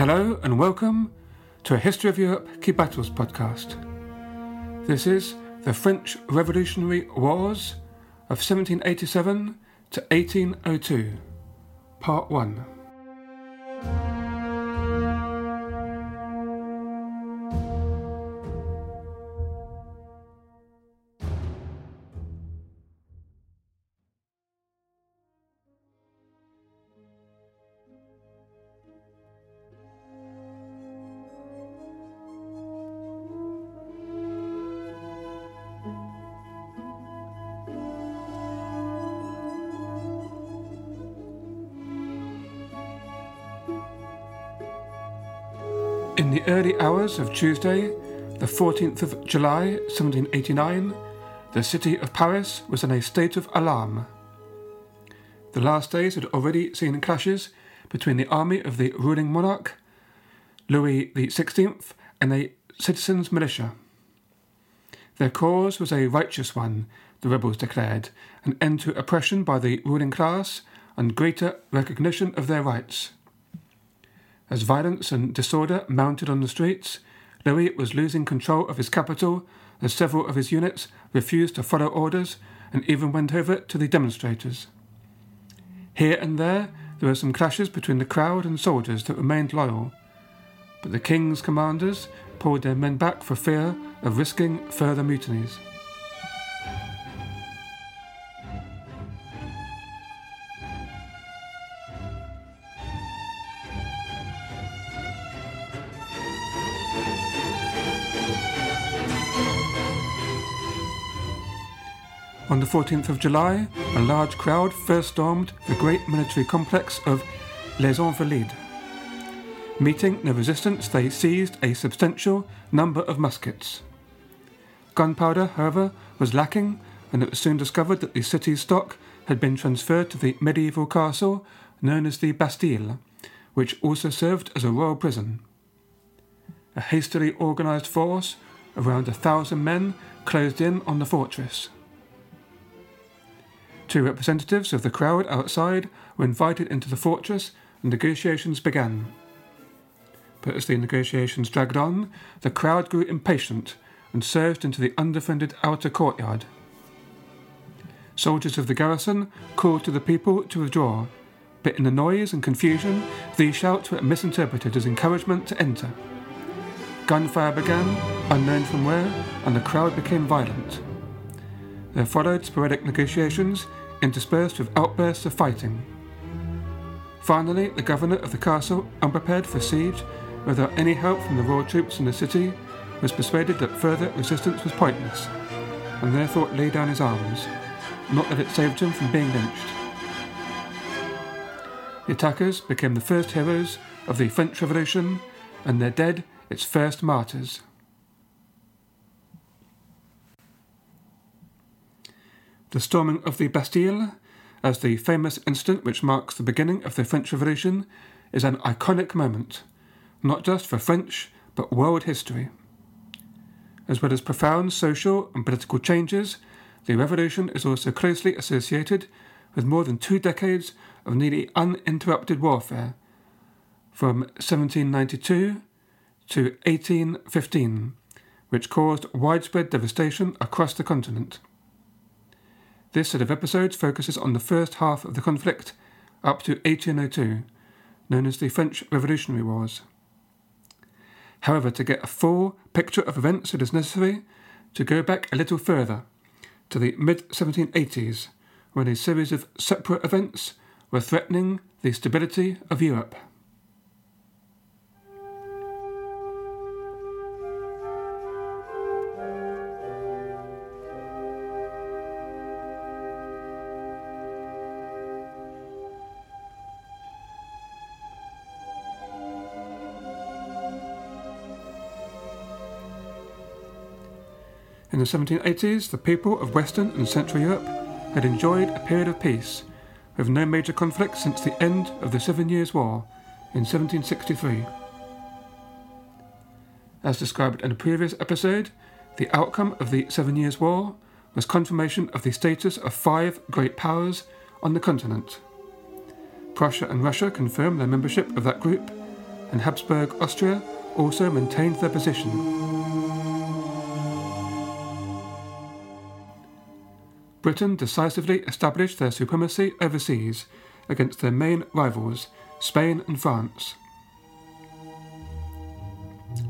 Hello and welcome to a History of Europe Key Battles podcast. This is the French Revolutionary Wars of 1787 to 1802, Part 1. In the early hours of Tuesday, the 14th of July 1789, the city of Paris was in a state of alarm. The last days had already seen clashes between the army of the ruling monarch, Louis XVI, and the citizens' militia. Their cause was a righteous one, the rebels declared, an end to oppression by the ruling class and greater recognition of their rights. As violence and disorder mounted on the streets, Louis was losing control of his capital as several of his units refused to follow orders and even went over to the demonstrators. Here and there, there were some clashes between the crowd and soldiers that remained loyal, but the king's commanders pulled their men back for fear of risking further mutinies. On the 14th of July, a large crowd first stormed the great military complex of Les Invalides. Meeting the resistance, they seized a substantial number of muskets. Gunpowder, however, was lacking, and it was soon discovered that the city's stock had been transferred to the medieval castle known as the Bastille, which also served as a royal prison. A hastily organized force, around a thousand men, closed in on the fortress. Two representatives of the crowd outside were invited into the fortress and negotiations began. But as the negotiations dragged on, the crowd grew impatient and surged into the undefended outer courtyard. Soldiers of the garrison called to the people to withdraw, but in the noise and confusion, these shouts were misinterpreted as encouragement to enter. Gunfire began, unknown from where, and the crowd became violent. There followed sporadic negotiations interspersed with outbursts of fighting. Finally, the governor of the castle, unprepared for siege, without any help from the royal troops in the city, was persuaded that further resistance was pointless, and therefore laid down his arms, not that it saved him from being lynched. The attackers became the first heroes of the French Revolution, and their dead its first martyrs. The storming of the Bastille, as the famous incident which marks the beginning of the French Revolution, is an iconic moment, not just for French but world history. As well as profound social and political changes, the revolution is also closely associated with more than two decades of nearly uninterrupted warfare, from 1792 to 1815, which caused widespread devastation across the continent. This set of episodes focuses on the first half of the conflict up to 1802, known as the French Revolutionary Wars. However, to get a full picture of events, it is necessary to go back a little further to the mid 1780s, when a series of separate events were threatening the stability of Europe. In the 1780s, the people of Western and Central Europe had enjoyed a period of peace, with no major conflict since the end of the Seven Years' War in 1763. As described in a previous episode, the outcome of the Seven Years' War was confirmation of the status of five great powers on the continent. Prussia and Russia confirmed their membership of that group, and Habsburg Austria also maintained their position. Britain decisively established their supremacy overseas against their main rivals, Spain and France.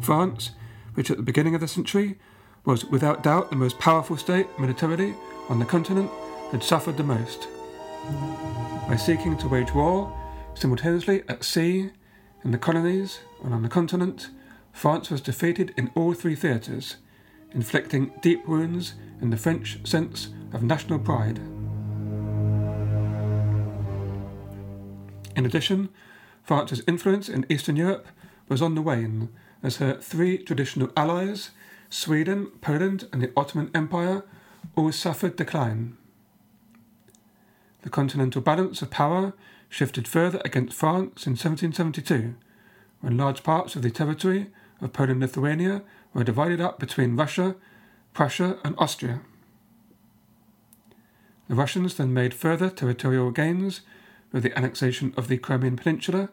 France, which at the beginning of the century was without doubt the most powerful state militarily on the continent, had suffered the most. By seeking to wage war simultaneously at sea, in the colonies, and on the continent, France was defeated in all three theatres, inflicting deep wounds in the French sense of national pride. In addition, France's influence in Eastern Europe was on the wane as her three traditional allies, Sweden, Poland, and the Ottoman Empire, all suffered decline. The continental balance of power shifted further against France in 1772, when large parts of the territory of Poland Lithuania were divided up between Russia, Prussia, and Austria. The Russians then made further territorial gains with the annexation of the Crimean Peninsula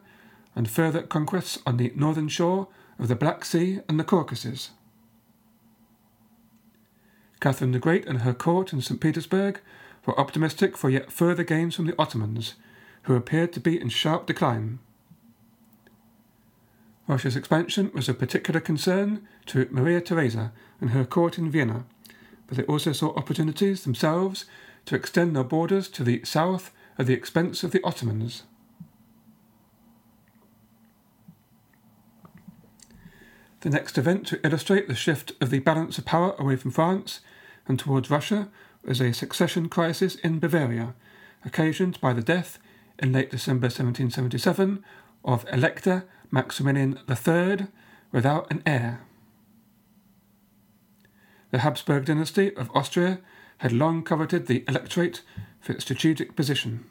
and further conquests on the northern shore of the Black Sea and the Caucasus. Catherine the Great and her court in St. Petersburg were optimistic for yet further gains from the Ottomans, who appeared to be in sharp decline. Russia's expansion was of particular concern to Maria Theresa and her court in Vienna, but they also saw opportunities themselves to extend their borders to the south at the expense of the Ottomans. The next event to illustrate the shift of the balance of power away from France and towards Russia was a succession crisis in Bavaria, occasioned by the death in late December 1777 of Elector Maximilian III without an heir. The Habsburg dynasty of Austria had long coveted the electorate for its strategic position.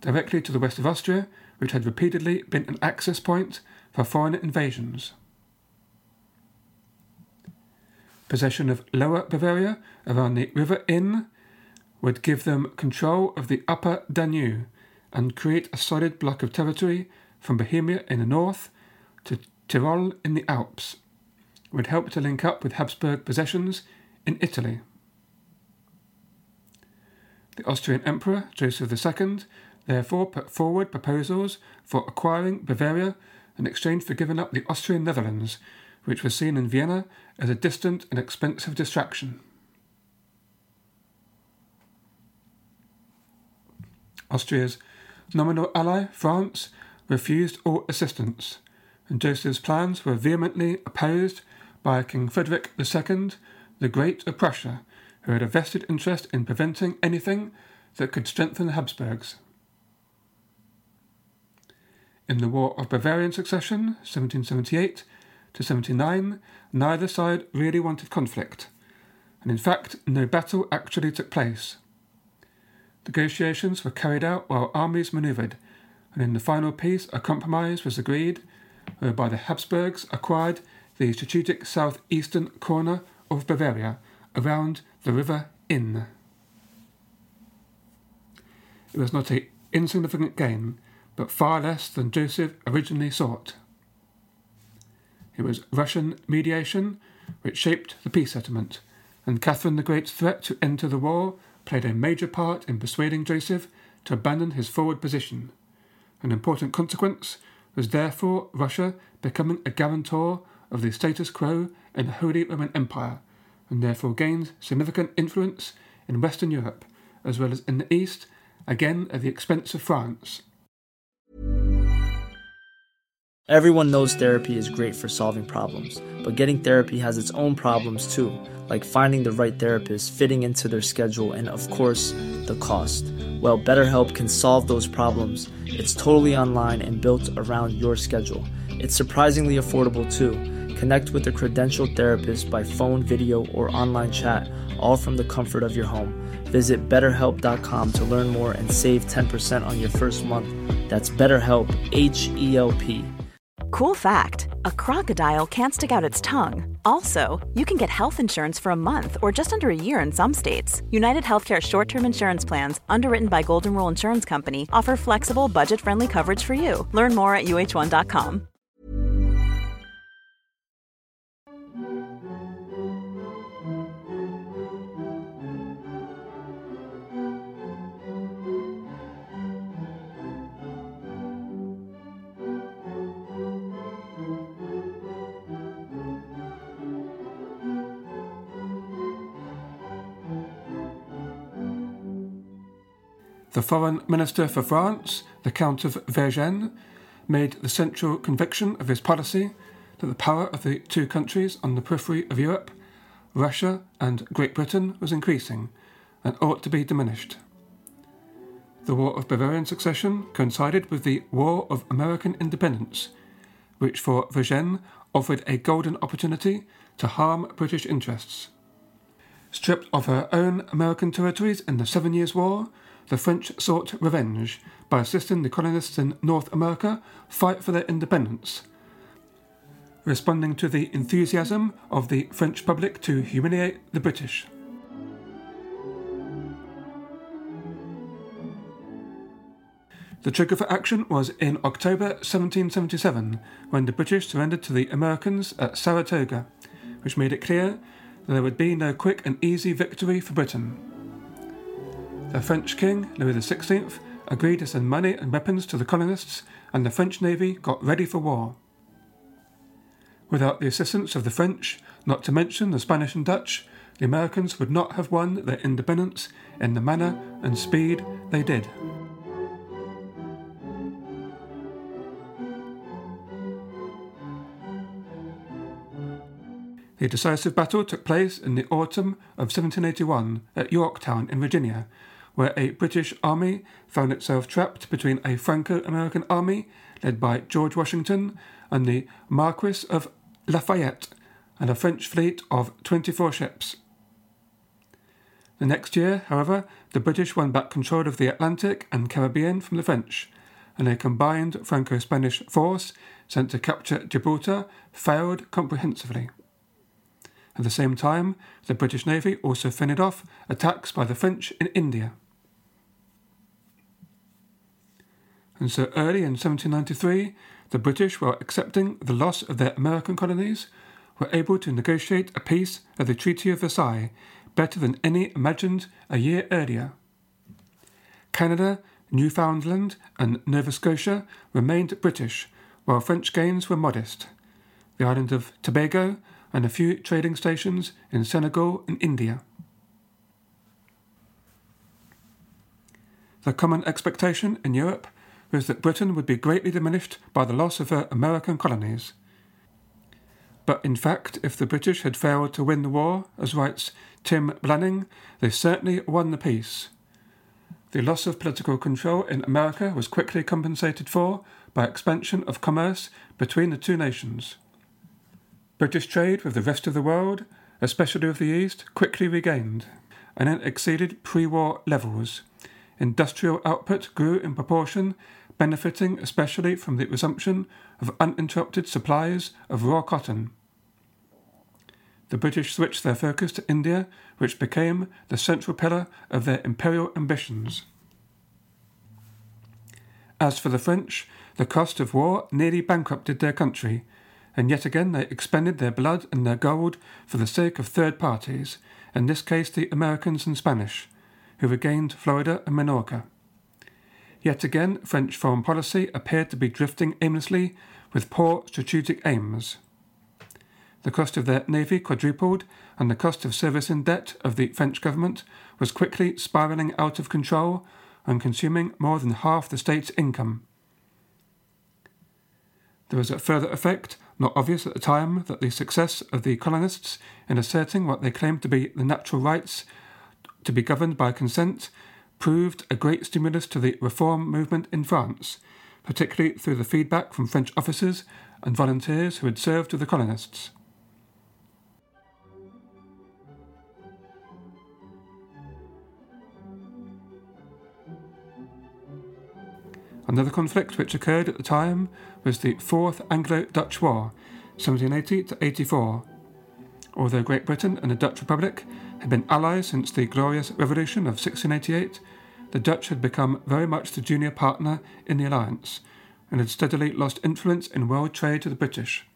Directly to the west of Austria, which had repeatedly been an access point for foreign invasions. Possession of Lower Bavaria around the River Inn would give them control of the upper Danube and create a solid block of territory from Bohemia in the north to Tyrol in the Alps, it would help to link up with Habsburg possessions in Italy. The Austrian Emperor Joseph II therefore put forward proposals for acquiring Bavaria in exchange for giving up the Austrian Netherlands, which was seen in Vienna as a distant and expensive distraction. Austria's nominal ally, France, refused all assistance, and Joseph's plans were vehemently opposed by King Frederick II, the Great of Prussia, who had a vested interest in preventing anything that could strengthen the Habsburgs. In the War of Bavarian Succession, 1778 to 79, neither side really wanted conflict, and in fact, no battle actually took place. Negotiations were carried out while armies manoeuvred, and in the final peace, a compromise was agreed whereby the Habsburgs acquired the strategic southeastern corner of Bavaria around the River Inn. It was not an insignificant gain, but far less than Joseph originally sought. It was Russian mediation which shaped the peace settlement, and Catherine the Great's threat to enter the war played a major part in persuading Joseph to abandon his forward position. An important consequence was therefore Russia becoming a guarantor of the status quo in the Holy Roman Empire, and therefore gained significant influence in Western Europe, as well as in the East, again at the expense of France. Everyone knows therapy is great for solving problems, but getting therapy has its own problems too, like finding the right therapist, fitting into their schedule, and of course, the cost. Well, BetterHelp can solve those problems. It's totally online and built around your schedule. It's surprisingly affordable too. Connect with a credentialed therapist by phone, video, or online chat, all from the comfort of your home. Visit betterhelp.com to learn more and save 10% on your first month. That's BetterHelp, H E L P. Cool fact a crocodile can't stick out its tongue. Also, you can get health insurance for a month or just under a year in some states. United Healthcare short term insurance plans, underwritten by Golden Rule Insurance Company, offer flexible, budget friendly coverage for you. Learn more at uh1.com. The Foreign Minister for France, the Count of Vergennes, made the central conviction of his policy that the power of the two countries on the periphery of Europe, Russia and Great Britain, was increasing and ought to be diminished. The War of Bavarian Succession coincided with the War of American Independence, which for Vergennes offered a golden opportunity to harm British interests. Stripped of her own American territories in the Seven Years' War, the French sought revenge by assisting the colonists in North America fight for their independence. Responding to the enthusiasm of the French public to humiliate the British. The trigger for action was in October 1777 when the British surrendered to the Americans at Saratoga, which made it clear that there would be no quick and easy victory for Britain. The French king, Louis XVI, agreed to send money and weapons to the colonists, and the French navy got ready for war. Without the assistance of the French, not to mention the Spanish and Dutch, the Americans would not have won their independence in the manner and speed they did. The decisive battle took place in the autumn of 1781 at Yorktown in Virginia, where a British army found itself trapped between a Franco American army led by George Washington and the Marquis of Lafayette and a French fleet of 24 ships. The next year, however, the British won back control of the Atlantic and Caribbean from the French, and a combined Franco Spanish force sent to capture Gibraltar failed comprehensively. At the same time, the British Navy also fended off attacks by the French in India. And so early in 1793, the British, while accepting the loss of their American colonies, were able to negotiate a peace at the Treaty of Versailles better than any imagined a year earlier. Canada, Newfoundland, and Nova Scotia remained British, while French gains were modest. The island of Tobago and a few trading stations in Senegal and India. The common expectation in Europe was that Britain would be greatly diminished by the loss of her American colonies. But in fact, if the British had failed to win the war, as writes Tim Blanning, they certainly won the peace. The loss of political control in America was quickly compensated for by expansion of commerce between the two nations. British trade with the rest of the world, especially with the East, quickly regained and then exceeded pre war levels. Industrial output grew in proportion, benefiting especially from the resumption of uninterrupted supplies of raw cotton. The British switched their focus to India, which became the central pillar of their imperial ambitions. As for the French, the cost of war nearly bankrupted their country, and yet again they expended their blood and their gold for the sake of third parties, in this case the Americans and Spanish, who regained Florida and Minorca. Yet again, French foreign policy appeared to be drifting aimlessly with poor strategic aims. The cost of their navy quadrupled, and the cost of service in debt of the French government was quickly spiralling out of control and consuming more than half the state's income. There was a further effect, not obvious at the time, that the success of the colonists in asserting what they claimed to be the natural rights to be governed by consent proved a great stimulus to the reform movement in France, particularly through the feedback from French officers and volunteers who had served with the colonists. Another conflict which occurred at the time was the Fourth Anglo Dutch War, 1780 to 84. Although Great Britain and the Dutch Republic had been allies since the Glorious Revolution of 1688, the Dutch had become very much the junior partner in the alliance and had steadily lost influence in world trade to the British.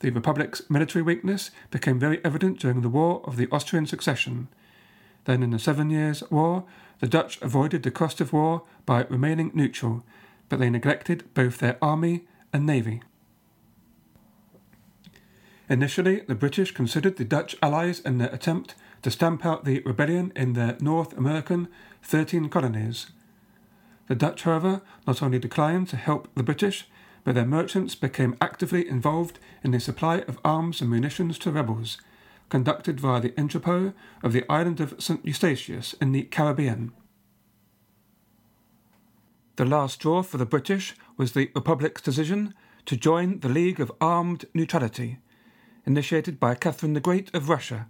The Republic's military weakness became very evident during the War of the Austrian Succession. Then, in the Seven Years' War, the Dutch avoided the cost of war by remaining neutral, but they neglected both their army and navy. Initially, the British considered the Dutch allies in their attempt to stamp out the rebellion in their North American 13 colonies. The Dutch, however, not only declined to help the British, but their merchants became actively involved in the supply of arms and munitions to rebels, conducted via the entrepot of the island of St. Eustatius in the Caribbean. The last straw for the British was the Republic's decision to join the League of Armed Neutrality, initiated by Catherine the Great of Russia,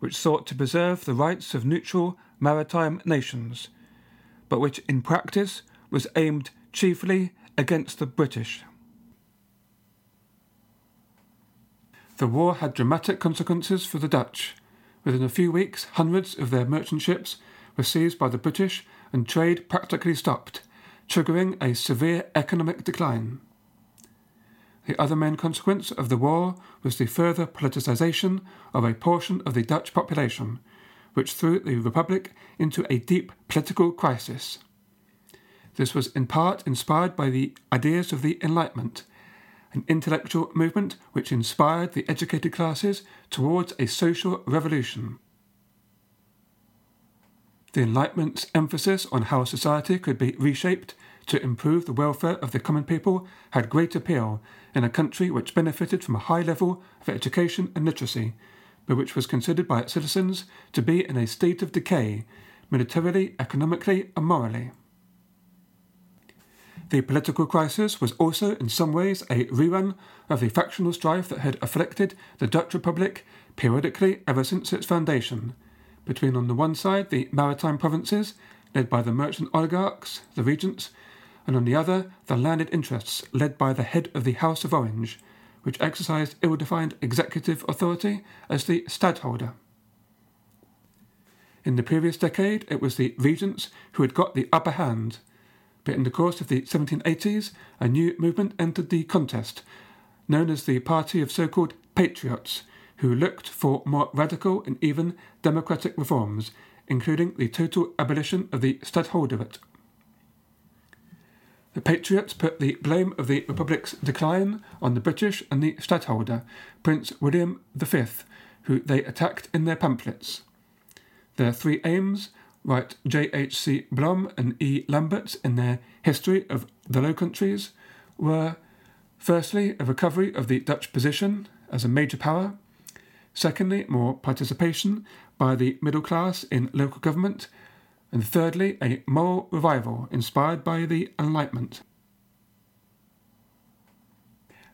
which sought to preserve the rights of neutral maritime nations, but which in practice was aimed chiefly against the British. The war had dramatic consequences for the Dutch. Within a few weeks, hundreds of their merchant ships were seized by the British and trade practically stopped, triggering a severe economic decline. The other main consequence of the war was the further politicization of a portion of the Dutch population, which threw the Republic into a deep political crisis. This was in part inspired by the ideas of the Enlightenment an intellectual movement which inspired the educated classes towards a social revolution. The Enlightenment's emphasis on how society could be reshaped to improve the welfare of the common people had great appeal in a country which benefited from a high level of education and literacy, but which was considered by its citizens to be in a state of decay, militarily, economically, and morally. The political crisis was also, in some ways, a rerun of the factional strife that had afflicted the Dutch Republic periodically ever since its foundation, between, on the one side, the maritime provinces, led by the merchant oligarchs, the regents, and on the other, the landed interests, led by the head of the House of Orange, which exercised ill defined executive authority as the stadholder. In the previous decade, it was the regents who had got the upper hand but in the course of the 1780s, a new movement entered the contest, known as the Party of so called Patriots, who looked for more radical and even democratic reforms, including the total abolition of the stadholderate. The Patriots put the blame of the Republic's decline on the British and the Stadtholder, Prince William V, who they attacked in their pamphlets. Their three aims write J.H.C. Blom and E. Lambert in their History of the Low Countries were firstly, a recovery of the Dutch position as a major power, secondly, more participation by the middle class in local government, and thirdly, a moral revival inspired by the Enlightenment.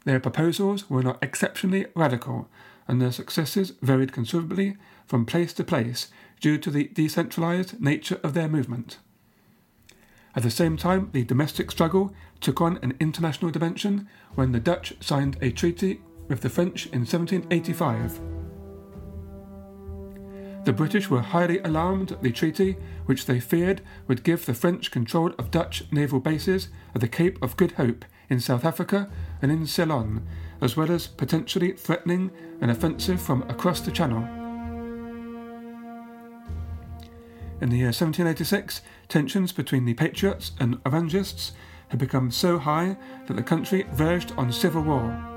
Their proposals were not exceptionally radical, and their successes varied considerably from place to place due to the decentralized nature of their movement. At the same time, the domestic struggle took on an international dimension when the Dutch signed a treaty with the French in 1785. The British were highly alarmed at the treaty, which they feared would give the French control of Dutch naval bases at the Cape of Good Hope in South Africa and in Ceylon, as well as potentially threatening an offensive from across the Channel. In the year 1786, tensions between the Patriots and Orangists had become so high that the country verged on civil war.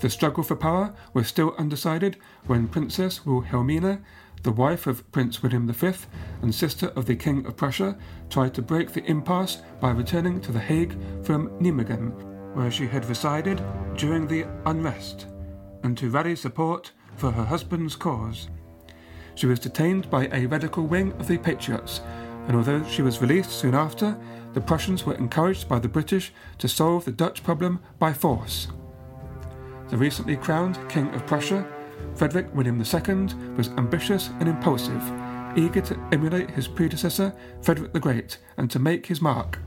The struggle for power was still undecided when Princess Wilhelmina, the wife of Prince William V and sister of the King of Prussia, tried to break the impasse by returning to The Hague from Nijmegen, where she had resided during the unrest, and to rally support for her husband's cause. She was detained by a radical wing of the Patriots, and although she was released soon after, the Prussians were encouraged by the British to solve the Dutch problem by force. The recently crowned King of Prussia, Frederick William II, was ambitious and impulsive, eager to emulate his predecessor, Frederick the Great, and to make his mark.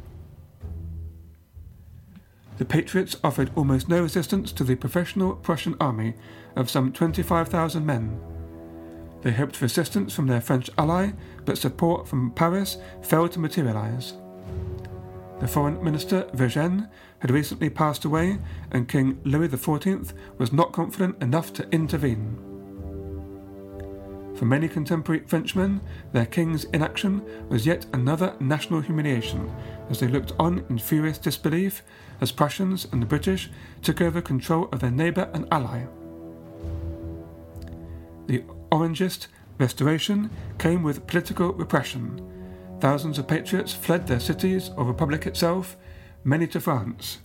The Patriots offered almost no resistance to the professional Prussian army of some 25,000 men. They hoped for assistance from their French ally, but support from Paris failed to materialize. The foreign minister Vergennes had recently passed away, and King Louis XIV was not confident enough to intervene. For many contemporary Frenchmen, their king's inaction was yet another national humiliation as they looked on in furious disbelief as Prussians and the British took over control of their neighbour and ally. The Orangist restoration came with political repression. Thousands of patriots fled their cities or republic itself, many to France.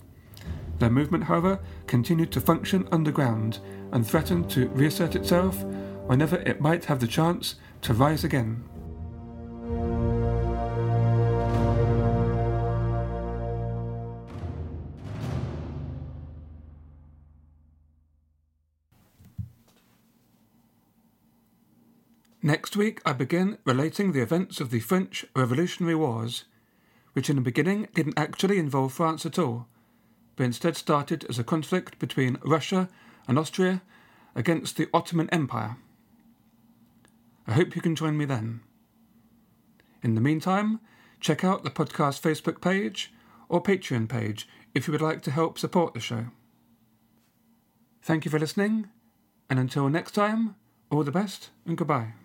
Their movement, however, continued to function underground and threatened to reassert itself whenever it might have the chance to rise again. Next week, I begin relating the events of the French Revolutionary Wars, which in the beginning didn't actually involve France at all, but instead started as a conflict between Russia and Austria against the Ottoman Empire. I hope you can join me then. In the meantime, check out the podcast Facebook page or Patreon page if you would like to help support the show. Thank you for listening, and until next time, all the best and goodbye.